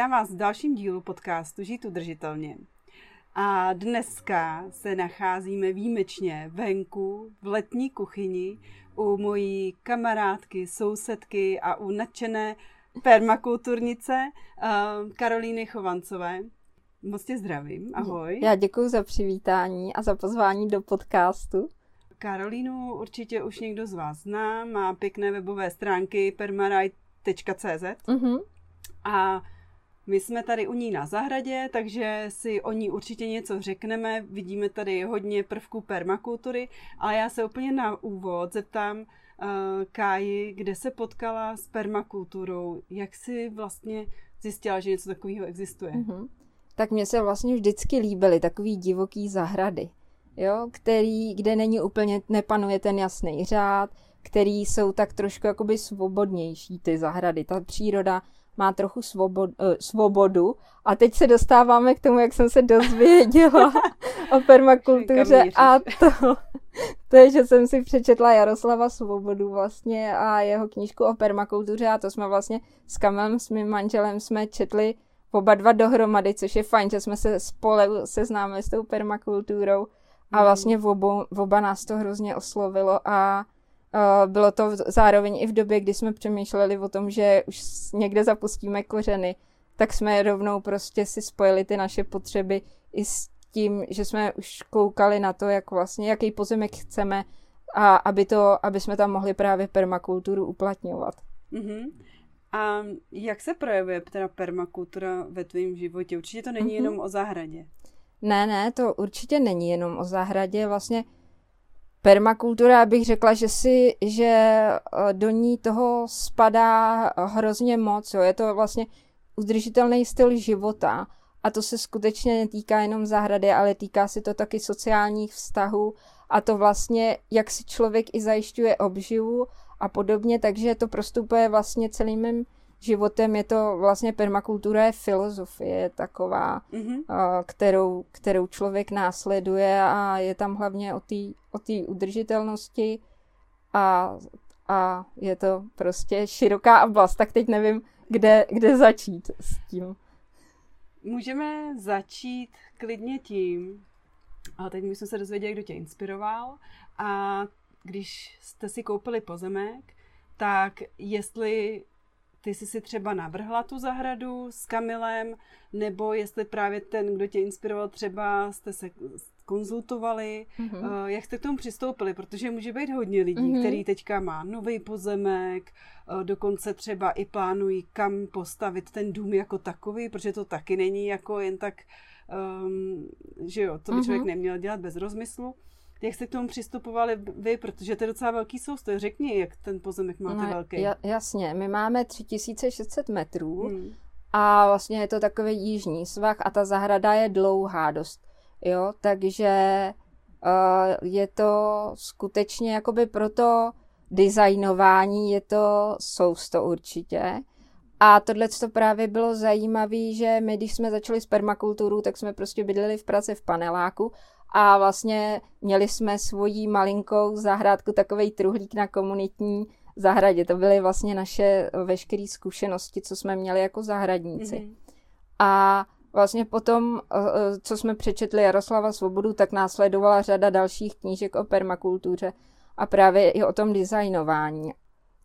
Vítám vás v dalším dílu podcastu Žít udržitelně. A dneska se nacházíme výjimečně venku v letní kuchyni u mojí kamarádky, sousedky a u nadšené permakulturnice uh, Karolíny Chovancové. Moc tě zdravím, ahoj. Já děkuji za přivítání a za pozvání do podcastu. Karolínu určitě už někdo z vás zná, má pěkné webové stránky permarite.cz mm-hmm. a my jsme tady u ní na zahradě, takže si o ní určitě něco řekneme. Vidíme tady hodně prvků permakultury, ale já se úplně na úvod zeptám uh, Káji, kde se potkala s permakulturou, jak si vlastně zjistila, že něco takového existuje. Mm-hmm. Tak mně se vlastně vždycky líbily takový divoký zahrady, jo, který, kde není úplně, nepanuje ten jasný řád, který jsou tak trošku jakoby svobodnější ty zahrady. Ta příroda má trochu svobod, uh, svobodu. A teď se dostáváme k tomu, jak jsem se dozvěděla o permakultuře a to, to je, že jsem si přečetla Jaroslava Svobodu vlastně a jeho knížku o permakultuře a to jsme vlastně s Kamem, s mým manželem, jsme četli oba dva dohromady, což je fajn, že jsme se spolu seznámili s tou permakulturou a hmm. vlastně oba, oba nás to hrozně oslovilo a bylo to zároveň i v době, kdy jsme přemýšleli o tom, že už někde zapustíme kořeny, tak jsme rovnou prostě si spojili ty naše potřeby i s tím, že jsme už koukali na to, jak vlastně, jaký pozemek chceme a aby, to, aby jsme tam mohli právě permakulturu uplatňovat. Mm-hmm. A jak se projevuje teda permakultura ve tvém životě? Určitě to není mm-hmm. jenom o zahradě. Ne, ne, to určitě není jenom o zahradě. Vlastně Permakultura bych řekla, že si, že eh, do ní toho spadá hrozně moc. Jo. Je to vlastně udržitelný styl života a to se skutečně netýká jenom zahrady, ale týká si to taky sociálních vztahů a to vlastně, jak si člověk i zajišťuje obživu a podobně, takže to prostupuje vlastně celým mým životem. Je to vlastně permakultura je filozofie taková, mm-hmm. kterou, kterou člověk následuje a je tam hlavně o té o tý udržitelnosti a, a je to prostě široká oblast, tak teď nevím, kde, kde začít s tím. Můžeme začít klidně tím, a teď my jsme se dozvěděli, kdo tě inspiroval a když jste si koupili pozemek, tak jestli ty jsi si třeba navrhla tu zahradu s Kamilem, nebo jestli právě ten, kdo tě inspiroval, třeba jste se konzultovali, mm-hmm. jak jste k tomu přistoupili, protože může být hodně lidí, mm-hmm. který teďka má nový pozemek, uh, dokonce třeba i plánují, kam postavit ten dům jako takový, protože to taky není jako jen tak, um, že jo, to by mm-hmm. člověk neměl dělat bez rozmyslu. Jak jste k tomu přistupovali vy, protože to je docela velký soustoj. Řekni, jak ten pozemek máte no, velký. Jasně, my máme 3600 metrů hmm. a vlastně je to takový jižní svah a ta zahrada je dlouhá dost. Jo, takže uh, je to skutečně jakoby pro to designování je to sousto určitě. A tohle to právě bylo zajímavé, že my, když jsme začali s permakulturou, tak jsme prostě bydleli v Praze v paneláku a vlastně měli jsme svoji malinkou zahrádku, takový truhlík na komunitní zahradě. To byly vlastně naše veškeré zkušenosti, co jsme měli jako zahradníci. Mm-hmm. A vlastně potom, eh, eh, co jsme přečetli Jaroslava Svobodu, tak následovala řada dalších knížek o permakultuře a právě i o tom designování.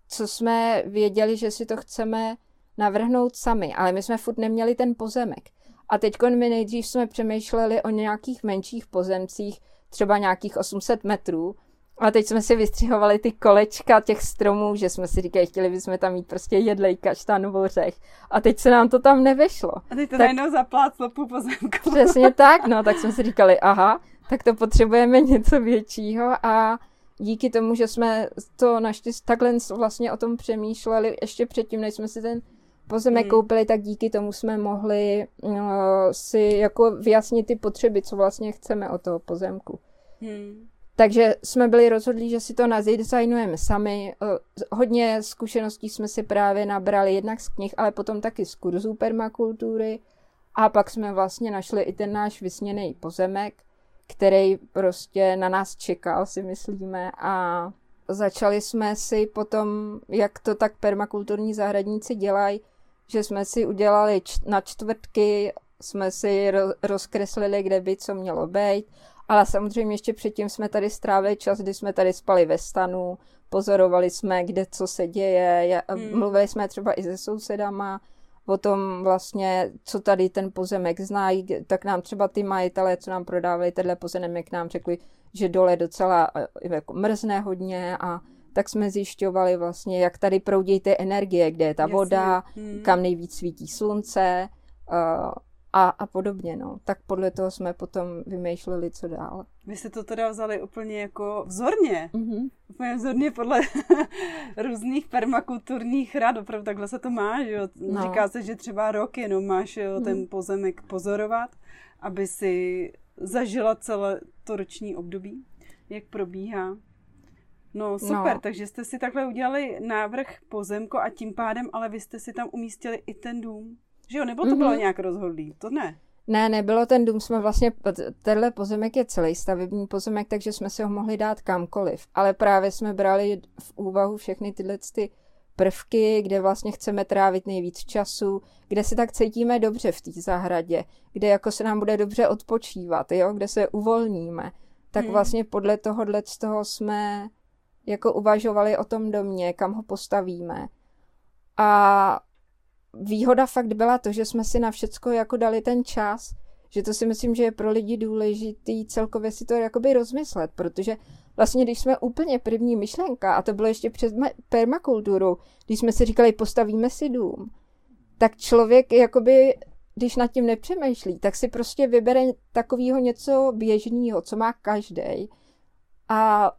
Co jsme věděli, že si to chceme navrhnout sami, ale my jsme furt neměli ten pozemek. A teď my nejdřív jsme přemýšleli o nějakých menších pozemcích, třeba nějakých 800 metrů, a teď jsme si vystřihovali ty kolečka těch stromů, že jsme si říkali, chtěli bychom tam mít prostě jedlej, kaštan, ořech. A teď se nám to tam nevešlo. A teď to tak, najednou zapláclo půl pozemku. Přesně tak, no, tak jsme si říkali, aha, tak to potřebujeme něco většího a díky tomu, že jsme to naštěstí takhle vlastně o tom přemýšleli ještě předtím, než jsme si ten pozemek hmm. koupili, tak díky tomu jsme mohli uh, si jako vyjasnit ty potřeby, co vlastně chceme od toho pozemku. Hmm. Takže jsme byli rozhodlí, že si to nadizajnujeme sami. Uh, hodně zkušeností jsme si právě nabrali jednak z knih, ale potom taky z kurzů permakultury. A pak jsme vlastně našli i ten náš vysněný pozemek, který prostě na nás čekal, si myslíme. A začali jsme si potom, jak to tak permakulturní zahradníci dělají, že jsme si udělali č- na čtvrtky, jsme si ro- rozkreslili, kde by co mělo být, ale samozřejmě ještě předtím jsme tady strávili čas, kdy jsme tady spali ve stanu, pozorovali jsme, kde co se děje, hmm. mluvili jsme třeba i se sousedama, o tom vlastně, co tady ten pozemek znají, tak nám třeba ty majitelé, co nám prodávali tenhle pozemek, nám řekli, že dole docela eh, jako mrzne hodně a tak jsme zjišťovali vlastně, jak tady proudí ty energie, kde je ta Jasně. voda, hmm. kam nejvíc svítí slunce uh, a, a podobně. No. Tak podle toho jsme potom vymýšleli, co dál. Vy jste to teda vzali úplně jako vzorně. Mm-hmm. Úplně vzorně podle různých permakulturních rad. Opravdu takhle se to má, že jo? No. Říká se, že třeba rok jenom máš jo, ten mm. pozemek pozorovat, aby si zažila celé to roční období, jak probíhá. No super, no. takže jste si takhle udělali návrh pozemko a tím pádem, ale vy jste si tam umístili i ten dům. Že jo, nebo to mm-hmm. bylo nějak rozhodlý? To ne. Ne, nebylo ten dům, jsme vlastně, tenhle pozemek je celý stavební pozemek, takže jsme si ho mohli dát kamkoliv. Ale právě jsme brali v úvahu všechny tyhle ty prvky, kde vlastně chceme trávit nejvíc času, kde se tak cítíme dobře v té zahradě, kde jako se nám bude dobře odpočívat, jo? kde se uvolníme. Tak hmm. vlastně podle tohohle z toho jsme jako uvažovali o tom domě, kam ho postavíme. A výhoda fakt byla to, že jsme si na všecko jako dali ten čas, že to si myslím, že je pro lidi důležitý celkově si to jakoby rozmyslet, protože vlastně když jsme úplně první myšlenka, a to bylo ještě před permakulturu, když jsme si říkali, postavíme si dům, tak člověk jakoby, když nad tím nepřemýšlí, tak si prostě vybere takového něco běžného, co má každý. A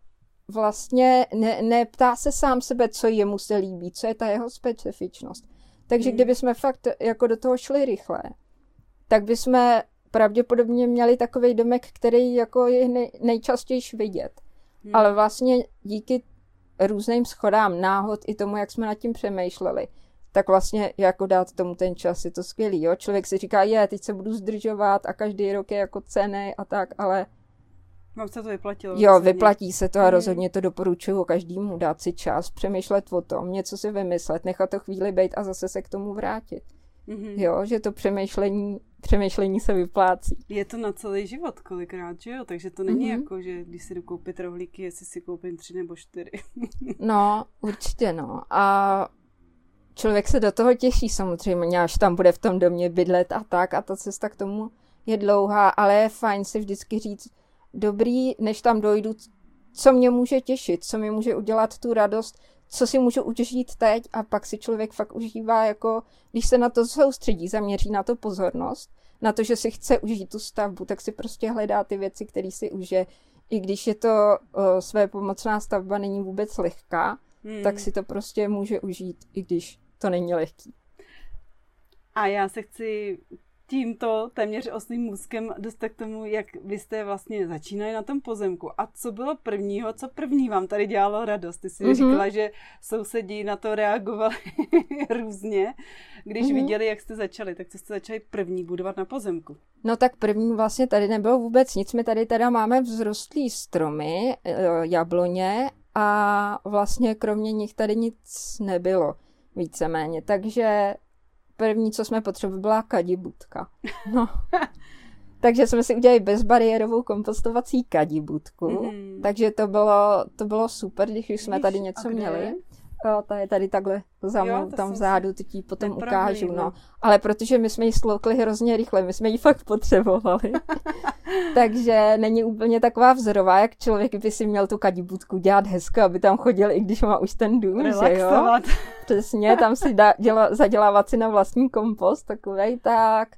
vlastně ne, neptá se sám sebe, co jemu se líbí, co je ta jeho specifičnost. Takže hmm. kdyby jsme fakt jako do toho šli rychle, tak bychom pravděpodobně měli takový domek, který jako je nej, nejčastěji vidět. Hmm. Ale vlastně díky různým schodám, náhod i tomu, jak jsme nad tím přemýšleli, tak vlastně jako dát tomu ten čas je to skvělý, jo. Člověk si říká, je, teď se budu zdržovat a každý rok je jako cený a tak, ale vám se to vyplatilo. Jo, rozhodně. vyplatí se to a mhm. rozhodně to doporučuju každému dát si čas, přemýšlet o tom, něco si vymyslet, nechat to chvíli být a zase se k tomu vrátit. Mm-hmm. Jo, že to přemýšlení, přemýšlení se vyplácí. Je to na celý život kolikrát, že jo? Takže to není mm-hmm. jako, že když si jdu koupit rohlíky, jestli si koupím tři nebo čtyři. no, určitě no. A člověk se do toho těší samozřejmě, až tam bude v tom domě bydlet a tak a ta cesta k tomu je dlouhá, ale je fajn si vždycky říct, dobrý, než tam dojdu, co mě může těšit, co mi může udělat tu radost, co si můžu užít teď a pak si člověk fakt užívá, jako když se na to soustředí, zaměří na to pozornost, na to, že si chce užít tu stavbu, tak si prostě hledá ty věci, které si užije. I když je to o, své pomocná stavba není vůbec lehká, hmm. tak si to prostě může užít, i když to není lehký. A já se chci tímto téměř osným můzkem dostat k tomu, jak vy jste vlastně začínali na tom pozemku. A co bylo prvního, co první vám tady dělalo radost? Ty jsi mm-hmm. říkala, že sousedí na to reagovali různě, když mm-hmm. viděli, jak jste začali. Tak co jste začali první budovat na pozemku? No tak první vlastně tady nebylo vůbec nic. My tady teda máme vzrostlý stromy, eh, jabloně a vlastně kromě nich tady nic nebylo víceméně. Takže první, co jsme potřebovali, byla kadibudka. No. Takže jsme si udělali bezbariérovou kompostovací kadibudku. Mm-hmm. Takže to bylo, to bylo super, když už jsme Víš, tady něco měli. Jo, ta je tady takhle za mnou, tam vzadu, teď ji potom ukážu, no. Ale protože my jsme ji sloukli hrozně rychle, my jsme ji fakt potřebovali. Takže není úplně taková vzorová, jak člověk by si měl tu kadibutku dělat hezky, aby tam chodil, i když má už ten dům, že jo? Přesně, tam si dá, děla, zadělávat si na vlastní kompost, takovej, tak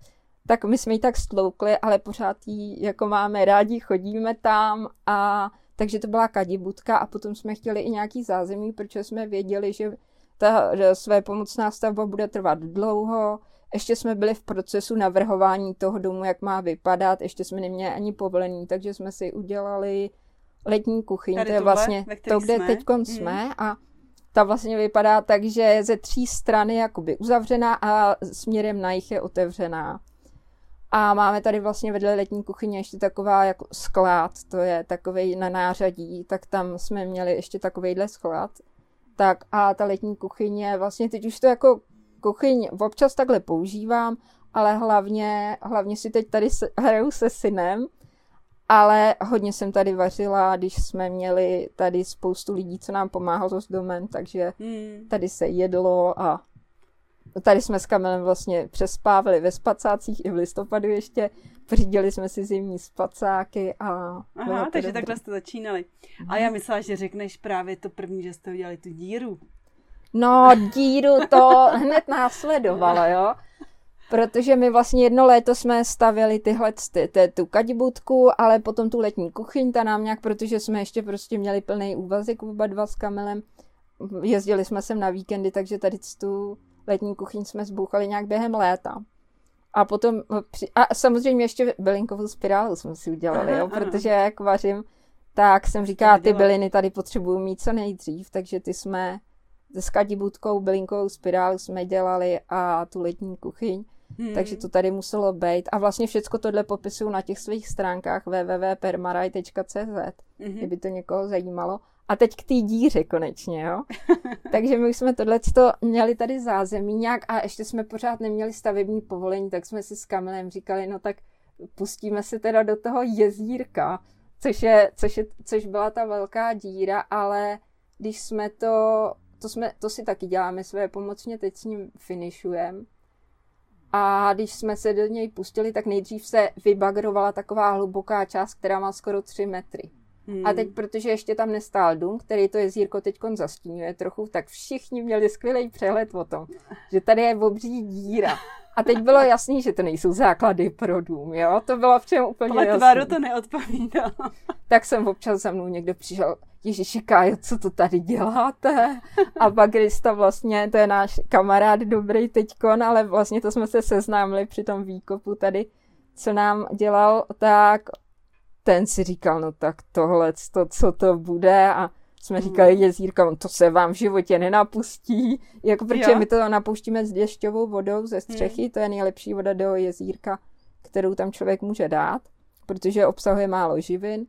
tak my jsme ji tak sloukli, ale pořád ji jako máme rádi, chodíme tam a takže to byla kadibudka a potom jsme chtěli i nějaký zázemí, protože jsme věděli, že ta své pomocná stavba bude trvat dlouho, ještě jsme byli v procesu navrhování toho domu, jak má vypadat, ještě jsme neměli ani povolení, takže jsme si udělali letní kuchyň, Tady to je tohle, vlastně to, kde jsme. teď Mhm. jsme a ta vlastně vypadá tak, že je ze tří strany jakoby uzavřená a směrem na jich je otevřená. A máme tady vlastně vedle letní kuchyně ještě taková jako sklad, to je takový na nářadí, tak tam jsme měli ještě takovejhle sklad. Tak a ta letní kuchyně, vlastně teď už to jako kuchyň občas takhle používám, ale hlavně, hlavně si teď tady se, hraju se synem, ale hodně jsem tady vařila, když jsme měli tady spoustu lidí, co nám pomáhalo s domem, takže Hmm. tady se jedlo a tady jsme s Kamilem vlastně přespávali ve spacácích i v listopadu ještě. Pořídili jsme si zimní spacáky a Aha, takže dobrý. takhle jste začínali. A já myslela, že řekneš právě to první, že jste udělali tu díru. No, díru to hned následovalo, jo. Protože my vlastně jedno léto jsme stavěli tyhle, ty, ty, tu kadibutku, ale potom tu letní kuchyň, ta nám nějak, protože jsme ještě prostě měli plný úvazek oba dva s Kamilem, jezdili jsme sem na víkendy, takže tady tu letní kuchyň jsme zbouchali nějak během léta. A potom, při- a samozřejmě ještě bylinkovou spirálu jsme si udělali, Aha, jo, aha. protože jak vařím, tak jsem říkala, ty byliny tady potřebuju mít co nejdřív, takže ty jsme s kadibutkou, bylinkovou spirálu jsme dělali a tu letní kuchyň. Hmm. Takže to tady muselo být. A vlastně všechno tohle popisuju na těch svých stránkách www.permaraj.cz, Mhm. kdyby to někoho zajímalo. A teď k té díře konečně, jo. Takže my už jsme tohle měli tady zázemí nějak a ještě jsme pořád neměli stavební povolení, tak jsme si s Kamilem říkali, no tak pustíme se teda do toho jezírka, což, je, což, je, což byla ta velká díra, ale když jsme to, to, jsme, to si taky děláme své pomocně, teď s ním finišujeme. A když jsme se do něj pustili, tak nejdřív se vybagrovala taková hluboká část, která má skoro 3 metry. Hmm. A teď, protože ještě tam nestál dům, který to jezírko teď zastínuje trochu, tak všichni měli skvělý přehled o tom, že tady je obří díra. A teď bylo jasný, že to nejsou základy pro dům, jo? To bylo v čem úplně Ale jasný. tvaru to neodpovídalo. Tak jsem občas za mnou někdo přišel, Ježiši Kájo, co to tady děláte? A bagrista vlastně, to je náš kamarád dobrý teďkon, ale vlastně to jsme se seznámili při tom výkopu tady, co nám dělal, tak ten si říkal, no tak tohle, to, co to bude a jsme říkali jezírka, to se vám v životě nenapustí, jako protože Jo. my to napouštíme s dešťovou vodou ze střechy, to je nejlepší voda do jezírka, kterou tam člověk může dát, protože obsahuje málo živin,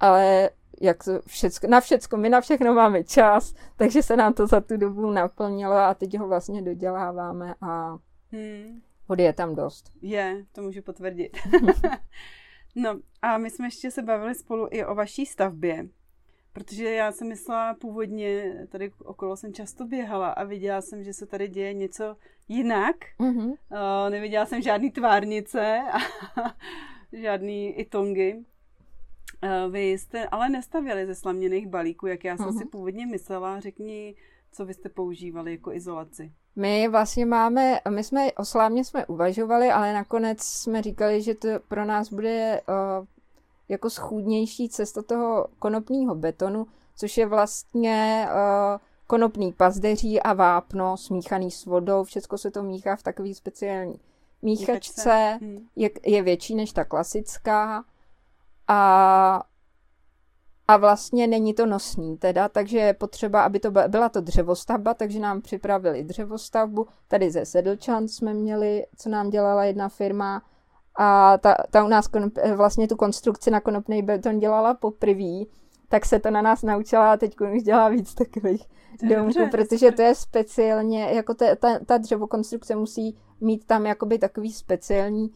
ale jak to všecko, na všecko, my na všechno máme čas, takže se nám to za tu dobu naplnilo a teď ho vlastně doděláváme a Hmm. vody je tam dost. Je, to můžu potvrdit. no a my jsme ještě se bavili spolu i o vaší stavbě, protože já jsem myslela původně, tady okolo jsem často běhala a viděla jsem, že se tady děje něco jinak. Mhm. Uh, neviděla jsem žádný tvárnice a žádný itongy. Uh, vy jste ale nestavěli ze slaměných balíků, jak já jsem Mhm. si původně myslela. Řekni, co vy jste používali jako izolaci. My vlastně máme, my jsme o slámě jsme uvažovali, ale nakonec jsme říkali, že to pro nás bude uh, jako schůdnější cesta toho konopního betonu, což je vlastně uh, konopný pazdeří a vápno smíchaný s vodou. Všechno se to míchá v takový speciální míchačce, Hmm. je, je větší než ta klasická a, a vlastně není to nosný teda, takže je potřeba, aby to byla, to dřevostavba, takže nám připravili dřevostavbu, tady ze Sedlčan jsme měli, co nám dělala jedna firma. A ta, ta u nás konop, vlastně tu konstrukci na konopný beton dělala poprvé, tak se to na nás naučila a teď už dělá víc takových domků, je protože to je speciálně, jako ta, ta, ta dřevokonstrukce musí mít tam jakoby takový speciální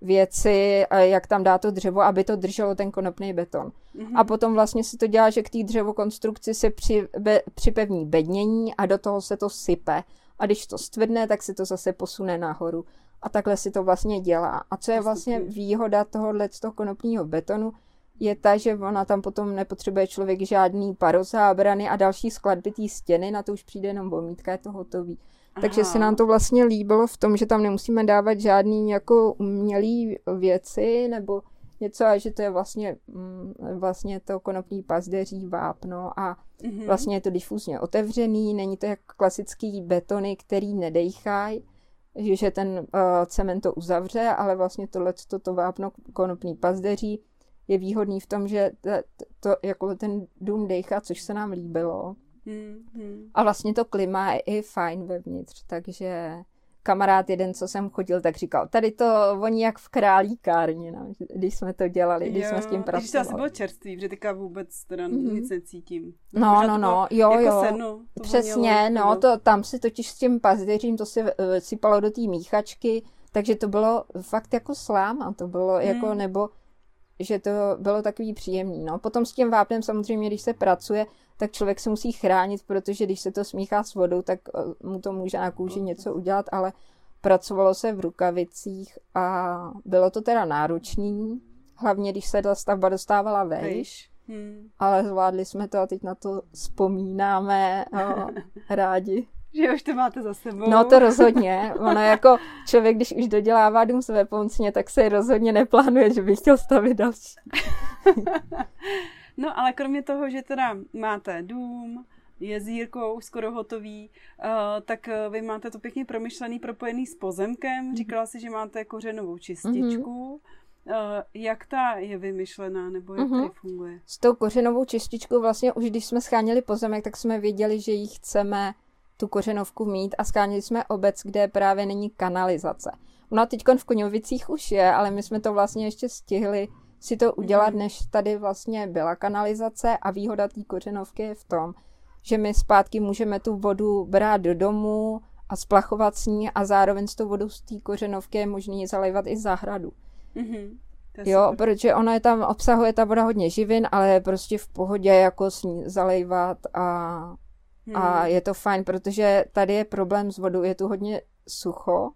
věci, a jak tam dá to dřevo, aby to drželo ten konopný beton. Mhm. A potom vlastně se to dělá, že k té dřevokonstrukci se při, be, připevní bednění a do toho se to sype. A když to stvrdne, tak se to zase posune nahoru. A takhle si to vlastně dělá. A co je vlastně výhoda tohohle z toho konopního betonu, je ta, že ona tam potom nepotřebuje člověk žádný parozábrany a další skladby té stěny, na to už přijde jenom vomítka, je to hotový. Takže se nám to vlastně líbilo v tom, že tam nemusíme dávat žádný jako umělý věci nebo něco a že to je vlastně, mm, vlastně to konopný pazdeří vápno a mm-hmm. vlastně je to difuzně otevřený, není to jak klasický betony, který nedejchají, že ten uh, cement to uzavře, ale vlastně tohle, to vápno konopný pazdeří je výhodný v tom, že to, to, jako ten dům dejchá, což se nám líbilo. Mm-hmm. A vlastně to klima je i fajn vevnitř, takže kamarád jeden, co jsem chodil, tak říkal, tady to voní jak v králíkárně, no, když jsme to dělali, když jo, jsme s tím pracovali. Když to asi bylo čerstvý, protože teďka vůbec teda mm-hmm. nic necítím. No, Možná no, no, jo, jako jo, senu, přesně, vonělo, no, to, tam si totiž s tím pazdeřím, to si uh, sypalo do té míchačky, takže to bylo fakt jako sláma, to bylo mm. jako, nebo že to bylo takový příjemný. No. Potom s tím vápnem samozřejmě, když se pracuje, tak člověk se musí chránit, protože když se to smíchá s vodou, tak eh, mu to může na kůži něco udělat, ale pracovalo se v rukavicích a bylo to teda náročný, hlavně když se ta stavba dostávala vejš. Hmm. Ale zvládli jsme to a teď na to vzpomínáme a rádi. Že už to máte za sebou. No to rozhodně. Ono jako člověk, když už dodělává dům své pomocně, tak se rozhodně neplánuje, že by chtěl stavit další. no ale kromě toho, že teda máte dům, je s už skoro hotový, uh, tak uh, vy máte to pěkně promyšlený, propojený s pozemkem. Mm-hmm. Říkala si, že máte kořenovou čističku. Mm-hmm. Jak ta je vymyšlená, nebo jak mm-hmm. tady funguje? S tou kořenovou čističkou vlastně už když jsme scháněli pozemek, tak jsme věděli, že ji chceme tu kořenovku mít a skáněli jsme obec, kde právě není kanalizace. Ona teď v Koňovicích už je, ale my jsme to vlastně ještě stihli si to udělat, mhm. než tady vlastně byla kanalizace a výhoda té kořenovky je v tom, že my zpátky můžeme tu vodu brát do domu a splachovat s ní a zároveň s tou vodou z té kořenovky je možný zalévat i zahradu. Mm-hmm. Jo, super. protože ona je tam, obsahuje ta voda hodně živin, ale je prostě v pohodě jako s ní zalejvat a Hmm. A je to fajn, protože tady je problém s vodou, je tu hodně sucho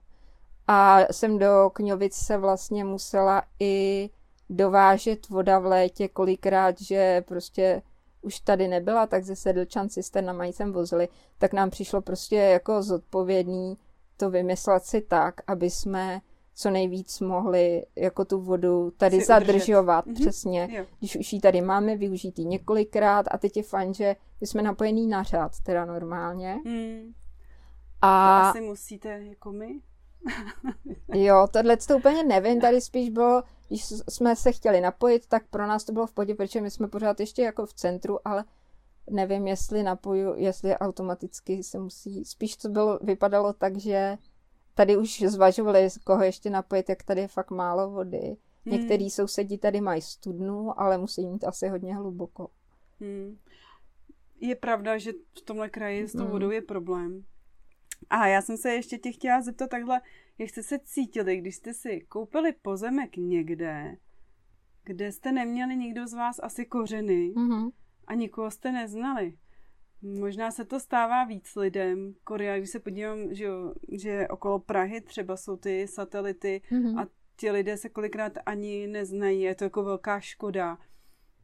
a jsem do Kňovic se vlastně musela i dovážet voda v létě kolikrát, že prostě už tady nebyla, tak ze Sedlčan cisternama jsem vozili, tak nám přišlo prostě jako zodpovědný to vymyslet si tak, aby jsme co nejvíc mohli jako tu vodu tady si zadržovat, udržet. Mhm. přesně. Mm-hmm. Když už ji tady máme, využít ji několikrát a teď je fajn, že jsme napojení na řád, teda normálně. Mm. A... To asi musíte jako my. jo, tohle to úplně nevím, tady spíš bylo, když jsme se chtěli napojit, tak pro nás to bylo v podě, protože my jsme pořád ještě jako v centru, ale nevím, jestli napoju, jestli automaticky se musí, spíš to bylo, vypadalo tak, že tady už zvažovali, koho ještě napojit, jak tady je fakt málo vody. Hmm. Některý sousedí tady mají studnu, ale musí mít asi hodně hluboko. Hmm. Je pravda, že v tomhle kraji s tou hmm. vodou je problém. A já jsem se ještě tě chtěla zeptat takhle, jak jste se cítili, když jste si koupili pozemek někde, kde jste neměli nikdo z vás asi kořeny mm-hmm. a nikoho jste neznali. Možná se to stává víc lidem. Korea, když se podívám, že, jo, že okolo Prahy třeba jsou ty satelity mm-hmm. a ti lidé se kolikrát ani neznají. Je to jako velká škoda.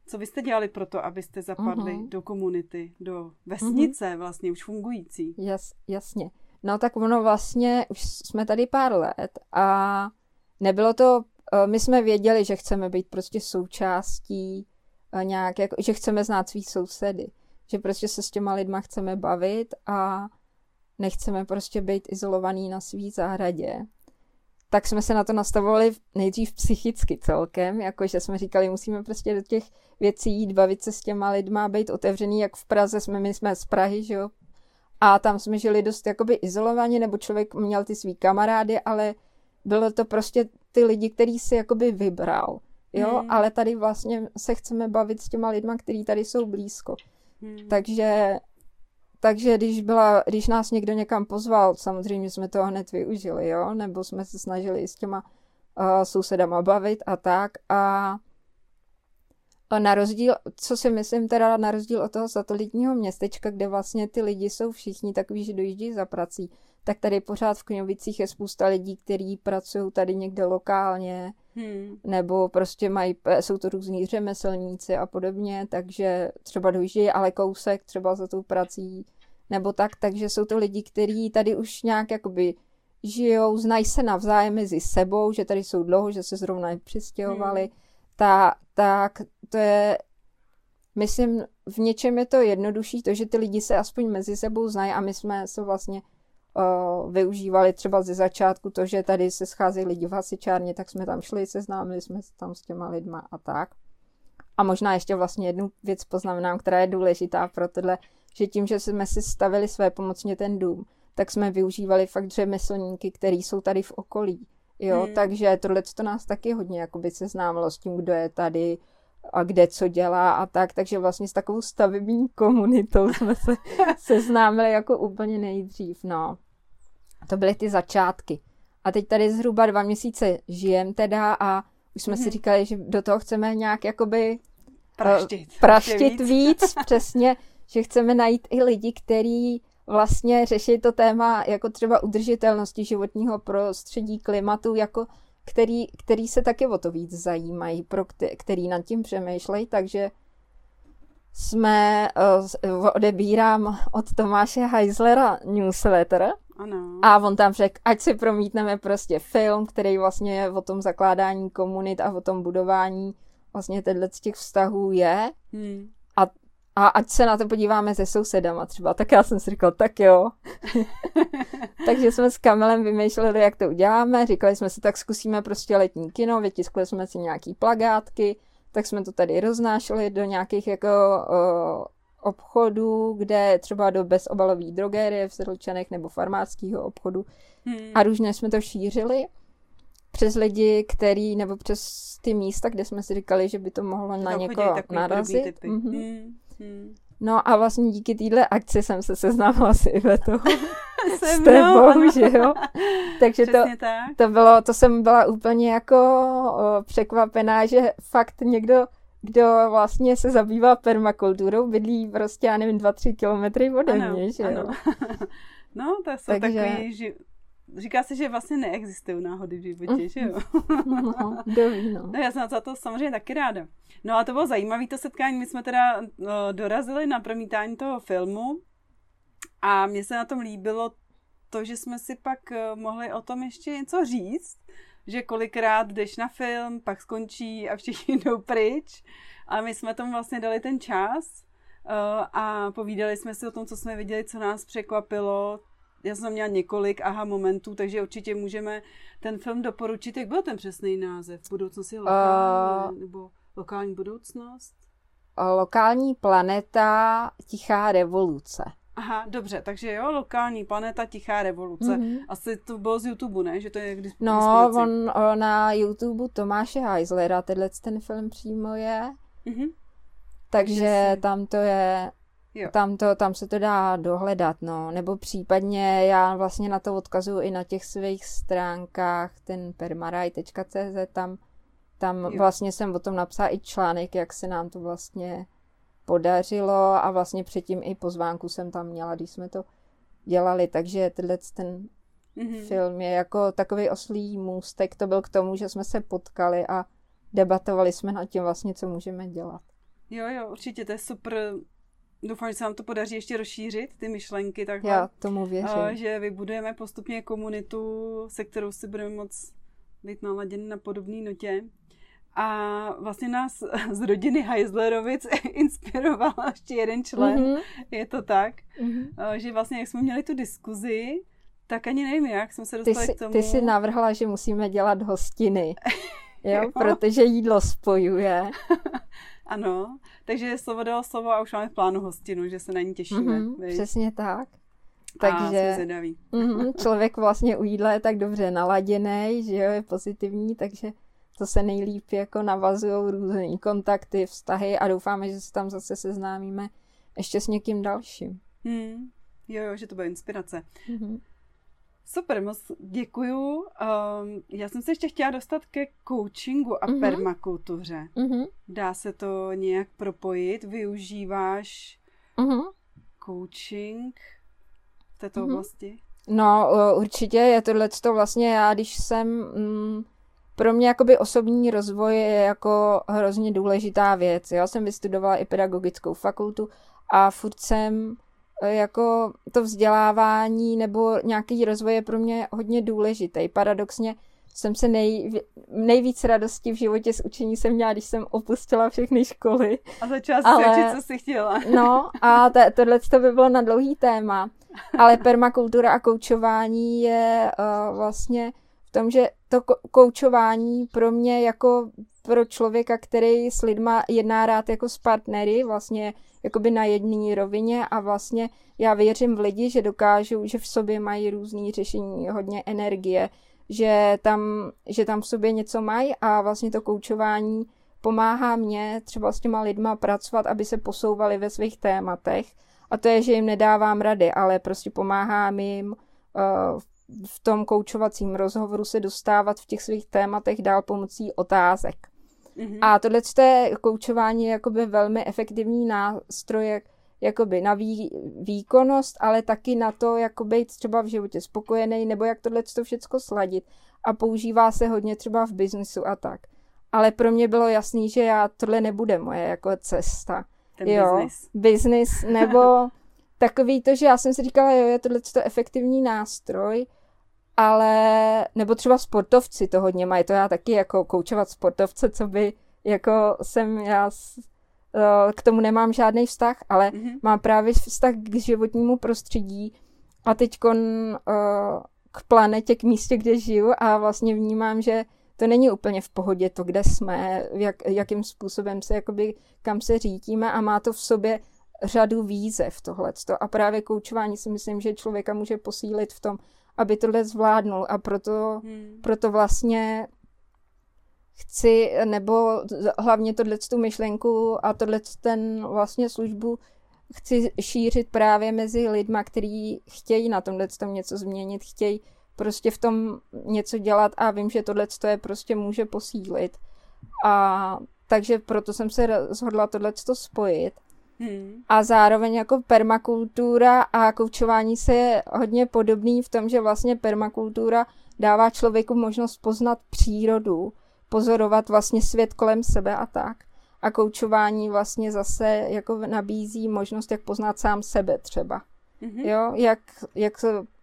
Co vy jste dělali pro to, abyste zapadli mm-hmm. do komunity, do vesnice mm-hmm. vlastně už fungující? Jas, jasně. No tak ono vlastně, už jsme tady pár let a nebylo to, eh, my jsme věděli, že chceme být prostě součástí eh, nějak, jako, že chceme znát svý sousedy že prostě se s těma lidma chceme bavit a nechceme prostě být izolovaný na svý zahradě. Tak jsme se na to nastavovali nejdřív psychicky celkem, jakože jsme říkali, musíme prostě do těch věcí jít, bavit se s těma lidma, být otevřený, jak v Praze jsme, my jsme z Prahy, že jo, a tam jsme žili dost jakoby izolovaně, nebo člověk měl ty svý kamarády, ale bylo to prostě ty lidi, který si jakoby vybral, jo, hmm. ale tady vlastně se chceme bavit s těma lidma, kteří tady jsou blízko. Hmm. Takže, takže když, byla, když nás někdo někam pozval, samozřejmě jsme to hned využili, jo, nebo jsme se snažili i s těma uh, sousedama bavit a tak a na rozdíl, co si myslím teda na rozdíl od toho satelitního městečka, kde vlastně ty lidi jsou všichni takový, že dojíždí za prací, tak tady pořád v Kňovicích je spousta lidí, kteří pracují tady někde lokálně, hmm. nebo prostě mají, jsou to různí řemeslníci a podobně, takže třeba dojíždějí ale kousek třeba za tou prací, nebo tak, takže jsou to lidi, kteří tady už nějak jakoby žijou, znají se navzájem mezi sebou, že tady jsou dlouho, že se zrovna přistěhovali, hmm. Ta, tak to je, myslím, v něčem je to jednodušší, to, že ty lidi se aspoň mezi sebou znají a my jsme se vlastně uh, využívali třeba ze začátku to, že tady se scházejí lidi v hasičárně, tak jsme tam šli, seznámili jsme se tam s těma lidma a tak. A možná ještě vlastně jednu věc poznamenám, která je důležitá pro tohle, že tím, že jsme si stavili své pomocně ten dům, tak jsme využívali fakt řemeslníky, který jsou tady v okolí. Jo, hmm. takže tohle to nás taky hodně jakoby seznámilo s tím, kdo je tady a kde co dělá a tak, takže vlastně s takovou stavební komunitou jsme se seznámili jako úplně nejdřív, no. To byly ty začátky. A teď tady zhruba dva měsíce žijem teda a už jsme hmm. si mhm. říkali, že do toho chceme nějak jakoby praštit, praštit víc. víc, přesně, že chceme najít i lidi, kteří vlastně řeší to téma jako třeba udržitelnosti životního prostředí, klimatu, jako který, který se taky o to víc zajímají, pro který nad tím přemýšlejí, takže jsme, uh, odebírám od Tomáše Heislera newsletter ano. a on tam řekl, ať si promítneme prostě film, který vlastně je o tom zakládání komunit a o tom budování vlastně z těch vztahů je. Hmm. A ať se na to podíváme se sousedama třeba, tak já jsem si říkal, tak jo. Takže jsme s Kamilem vymýšleli, jak to uděláme. Říkali jsme si, tak zkusíme prostě letní kino, vytiskli jsme si nějaký plagátky, tak jsme to tady roznášeli do nějakých jako uh, obchodů, kde třeba do bezobalový drogérie v Sedlčanech nebo farmáckého obchodu. Hmm. A různě jsme to šířili přes lidi, který, nebo přes ty místa, kde jsme si říkali, že by to mohlo na někoho narazit. Mm-hmm. Hmm. Hmm. No a vlastně díky téhle akci jsem se seznámila s Ivetou. s tebou, že jo? Takže to, tak. to bylo, to jsem byla úplně jako o, překvapená, že fakt někdo, kdo vlastně se zabývá permakulturou, bydlí prostě, já nevím, dva, tři kilometry ode ano, mě, že jo? no, to jsou Takže... takový ži- Říká se, že vlastně neexistují náhody v životě, že jo? No, no. no. Já jsem za to samozřejmě taky ráda. No a to bylo zajímavé to setkání. My jsme teda no, dorazili na promítání toho filmu a mně se na tom líbilo to, že jsme si pak uh, mohli o tom ještě něco říct, že kolikrát jdeš na film, pak skončí a všichni jdou pryč. A my jsme tomu vlastně dali ten čas uh, a povídali jsme si o tom, co jsme viděli, co nás překvapilo, já jsem měla několik aha momentů, takže určitě můžeme ten film doporučit. Jak byl ten přesný název? Budoucnost lokální, uh, nebo lokální budoucnost? Lokální planeta Tichá revoluce. Aha, dobře, takže jo, lokální planeta Tichá revoluce. Mm-hmm. Asi to bylo z YouTube, ne? Že to je když No, on, on na YouTube Tomáše Heislera, tenhle ten film přímo je. Mm-hmm. Takže tam to je tam, to, tam se to dá dohledat, no. Nebo případně já vlastně na to odkazuju i na těch svých stránkách, ten permaraj.cz, tam, tam jo. vlastně jsem o tom napsala i článek, jak se nám to vlastně podařilo a vlastně předtím i pozvánku jsem tam měla, když jsme to dělali, takže tenhle ten mm-hmm. film je jako takový oslý můstek, to byl k tomu, že jsme se potkali a debatovali jsme nad tím vlastně, co můžeme dělat. Jo, jo, určitě, to je super Doufám, že se nám to podaří ještě rozšířit, ty myšlenky takhle. Já tomu věřím. A, že vybudujeme postupně komunitu, se kterou si budeme moc být naladěni na podobné notě. A vlastně nás z rodiny Heislerovic inspiroval ještě jeden člen, mm-hmm. je to tak, mm-hmm. že vlastně jak jsme měli tu diskuzi, tak ani nevím jak, jsme se dostali ty jsi, k tomu. Ty jsi navrhla, že musíme dělat hostiny, jo, jo? protože jídlo spojuje. Ano, takže slovo dalo slovo a už máme v plánu hostinu, že se na ní těšíme. Mm-hmm, přesně tak. Takže mm, člověk vlastně u jídla je tak dobře naladěný, že jo, je pozitivní, takže to se nejlíp jako navazují různé kontakty, vztahy a doufáme, že se tam zase seznámíme ještě s někým dalším. Hmm. Jo, jo, že to bude inspirace. Mm-hmm. Super, moc děkuju. Um, já jsem se ještě chtěla dostat ke coachingu a mm-hmm. permakultuře. Mm-hmm. Dá se to nějak propojit? Využíváš mm-hmm. coaching v této mm-hmm. oblasti? No, určitě je tohle to vlastně já, když jsem... Mm, pro mě jakoby osobní rozvoj je jako hrozně důležitá věc. Já jsem vystudovala i pedagogickou fakultu a furt jsem jako to vzdělávání nebo nějaký rozvoj je pro mě hodně důležitý. Paradoxně jsem se nej, nejvíc radosti v životě z učení jsem měla, když jsem opustila všechny školy. A začala si ale, učit, co jsi chtěla. No a to, tohle to by bylo na dlouhý téma. Ale permakultura a koučování je uh, vlastně v tom, že to koučování pro mě jako pro člověka, který s lidma jedná rád jako s partnery, vlastně jakoby na jedné rovině a vlastně já věřím v lidi, že dokážou, že v sobě mají různé řešení, hodně energie, že tam, že tam v sobě něco mají a vlastně to koučování pomáhá mě třeba s těma lidma pracovat, aby se posouvali ve svých tématech. A to je, že jim nedávám rady, ale prostě pomáhám jim uh, v tom koučovacím rozhovoru se dostávat v těch svých tématech dál pomocí otázek. Mm-hmm. A tohle je koučování je jakoby velmi efektivní nástroj, jakoby na vý, výkonnost, ale taky na to, jak být třeba v životě spokojený, nebo jak tohle to všechno sladit. A používá se hodně třeba v biznisu a tak. Ale pro mě bylo jasný, že já tohle nebude moje jako cesta. Ten jo, business. business, nebo takový to, že já jsem si říkala, jo, je tohle to efektivní nástroj, ale, nebo třeba sportovci to hodně mají, to já taky jako koučovat sportovce, co by, jako jsem já Eh, k tomu nemám žádný vztah, ale mm-hmm. mám právě vztah k životnímu prostředí a teď uh, k planetě, k místě, kde žiju a vlastně vnímám, že to není úplně v pohodě to, kde jsme, jak, jakým způsobem se, jakoby, kam se řítíme a má to v sobě řadu výzev tohleto. A právě koučování si myslím, že člověka může posílit v tom, aby tohle zvládnul a proto, hmm. proto vlastně chci, nebo hlavně tohle tu myšlenku a tohle ten vlastně službu chci šířit právě mezi lidma, kteří chtějí na tomhle tom něco změnit, chtějí prostě v tom něco dělat a vím, že tohle je prostě může posílit. A takže proto jsem se rozhodla tohle spojit. Hmm. A zároveň jako permakultura a koučování se je hodně podobný v tom, že vlastně permakultura dává člověku možnost poznat přírodu, pozorovat vlastně svět kolem sebe a tak. A koučování vlastně zase jako nabízí možnost, jak poznat sám sebe třeba. Mm-hmm. Jo, jak, jak,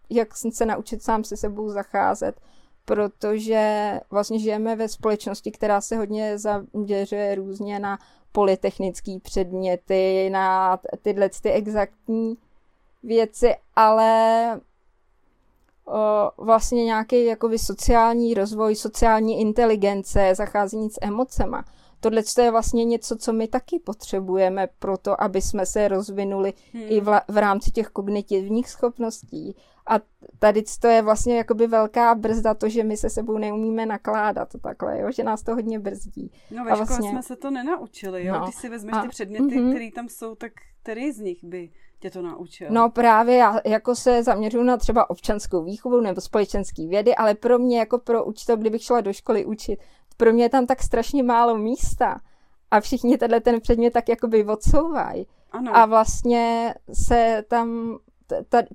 jak se naučit sám se sebou zacházet, protože vlastně žijeme ve společnosti, která se hodně zaměřuje různě na polytechnické předměty, na tyhle ty exaktní věci, ale vlastně nějaký jakoby sociální rozvoj, sociální inteligence, zacházení s emocema. Tohle je vlastně něco, co my taky potřebujeme pro to, aby jsme se rozvinuli hmm. i v, v rámci těch kognitivních schopností. A tady to je vlastně jakoby velká brzda to, že my se sebou neumíme nakládat takhle, jo? že nás to hodně brzdí. No ve škole vlastně... jsme se to nenaučili, jo? No. Když si vezmeš a... ty předměty, mm-hmm. které tam jsou, tak který z nich by tě to naučil? No právě já jako se zaměřuju na třeba občanskou výchovu nebo společenské vědy, ale pro mě jako pro učitel, kdybych šla do školy učit, pro mě je tam tak strašně málo místa a všichni tenhle ten předmět tak jakoby odsouvají. A vlastně se tam,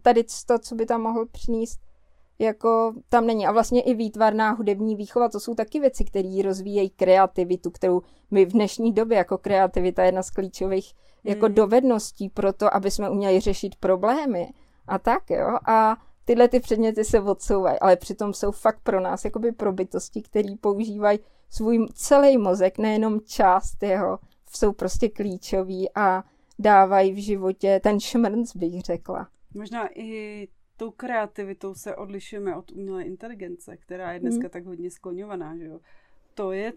tady to, co by tam mohl přinést, jako tam není. A vlastně i výtvarná hudební výchova, to jsou taky věci, které rozvíjejí kreativitu, kterou my v dnešní době jako kreativita je jedna z klíčových jako hmm. dovedností pro to, aby jsme uměli řešit problémy a tak, jo. A tyhle ty předměty se odsouvají, ale přitom jsou fakt pro nás jakoby pro bytosti, který používají svůj celý mozek, nejenom část jeho, jsou prostě klíčový a dávají v životě ten šmrnc, bych řekla. Možná i tou kreativitou se odlišujeme od umělé inteligence, která je dneska hmm. tak hodně skloňovaná, že jo. To je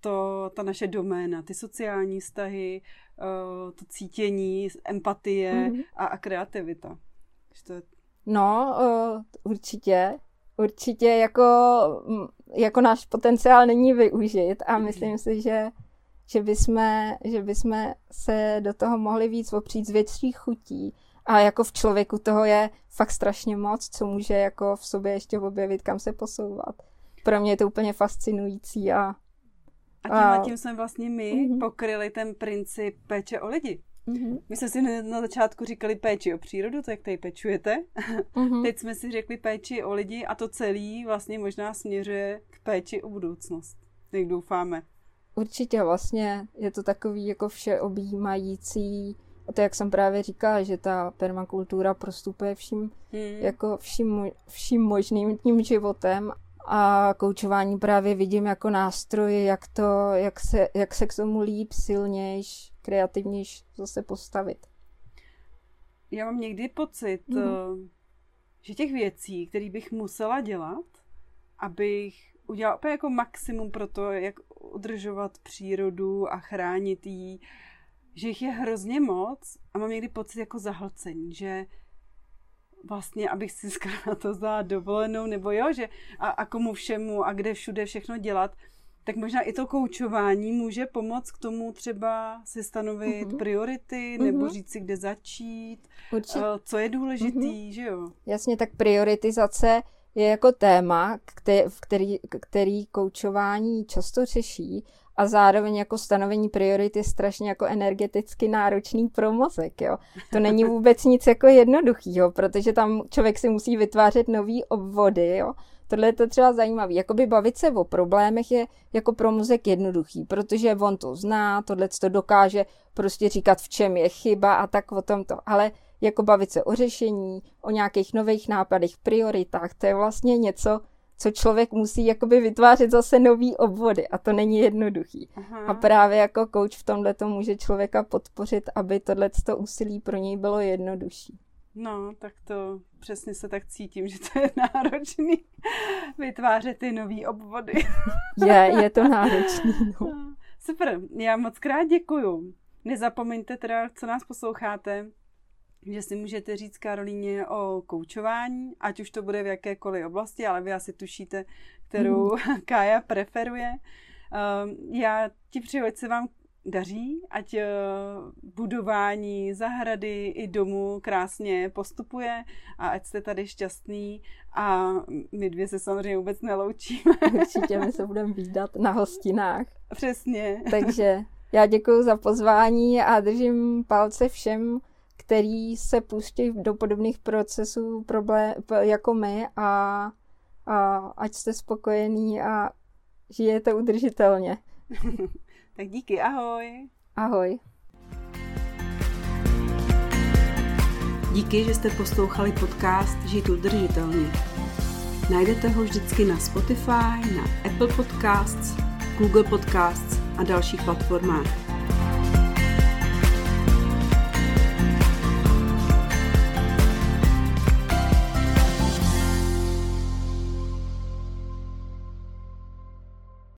to, ta naše doména, ty sociální vztahy, uh, to cítění, empatie mm-hmm. a, a kreativita. to je... No, uh, určitě. Určitě jako, jako náš potenciál není využit a mm-hmm. myslím si, že že bychom, že bychom se do toho mohli víc opřít z větších chutí. A jako v člověku toho je fakt strašně moc, co může jako v sobě ještě objevit, kam se posouvat. Pro mě je to úplně fascinující a a tímhle tím jsme vlastně my uh-huh. pokryli ten princip péče o lidi. Uh-huh. My jsme si na začátku říkali péči o přírodu, to jak tady pečujete. Uh-huh. Teď jsme si řekli péči o lidi a to celé vlastně možná směřuje k péči o budoucnost. Jak doufáme. Určitě vlastně je to takový jako všeobjímající a to, jak jsem právě říkala, že ta permakultura prostupuje vším, hmm. jako vším, vším možným tím životem a koučování právě vidím jako nástroj, jak, to, jak, se, jak se k tomu líp, silnějš, kreativnějš zase postavit. Já mám někdy pocit, mm-hmm. že těch věcí, které bych musela dělat, abych udělala úplně jako maximum pro to, jak udržovat přírodu a chránit ji, že jich je hrozně moc a mám někdy pocit jako zahlcení, že vlastně, abych si na to za dovolenou, nebo jo, že a, a komu všemu a kde všude všechno dělat, tak možná i to koučování může pomoct k tomu třeba si stanovit uh-huh. priority, uh-huh. nebo říct si, kde začít, Určitě. Eh, co je důležitý, uh-huh. že jo? Jasně, tak prioritizace je jako téma, který, který koučování často řeší a zároveň jako stanovení priorit je strašně jako energeticky náročný pro mozek, jo. To není vůbec nic jako jednoduchýho, protože tam člověk si musí vytvářet nový obvody, jo. Tohle je to třeba zajímavé. Jakoby bavit se o problémech je jako pro mozek jednoduchý, protože on to zná, tohle to dokáže prostě říkat, v čem je chyba a tak o tom to. Ale jako bavit se o řešení, o nějakých nových nápadech, prioritách, to je vlastně něco, co člověk musí jakoby vytvářet zase nový obvody a to není jednoduchý. Aha. A právě jako coach v tomhle to může člověka podpořit, aby tohle úsilí pro něj bylo jednodušší. No, tak to přesně se tak cítím, že to je náročný vytvářet ty nový obvody. je, je to náročný. No. Super, já moc krát děkuju. Nezapomeňte teda, co nás posloucháte, že si můžete říct Karolíně o koučování, ať už to bude v jakékoliv oblasti, ale vy asi tušíte, kterou mm. Kája preferuje. Um, já ti přeju, ať se vám daří, ať uh, budování zahrady i domu krásně postupuje a ať jste tady šťastný a my dvě se samozřejmě vůbec neloučíme. Určitě my se budeme výdat na hostinách. Přesně. Takže já děkuji za pozvání a držím palce všem, který se pustí do podobných procesů problém, jako my a, a ať jste spokojení a žijete udržitelně. tak díky, ahoj. Ahoj. Díky, že jste poslouchali podcast Žít udržitelně. Najdete ho vždycky na Spotify, na Apple Podcasts, Google Podcasts a dalších platformách.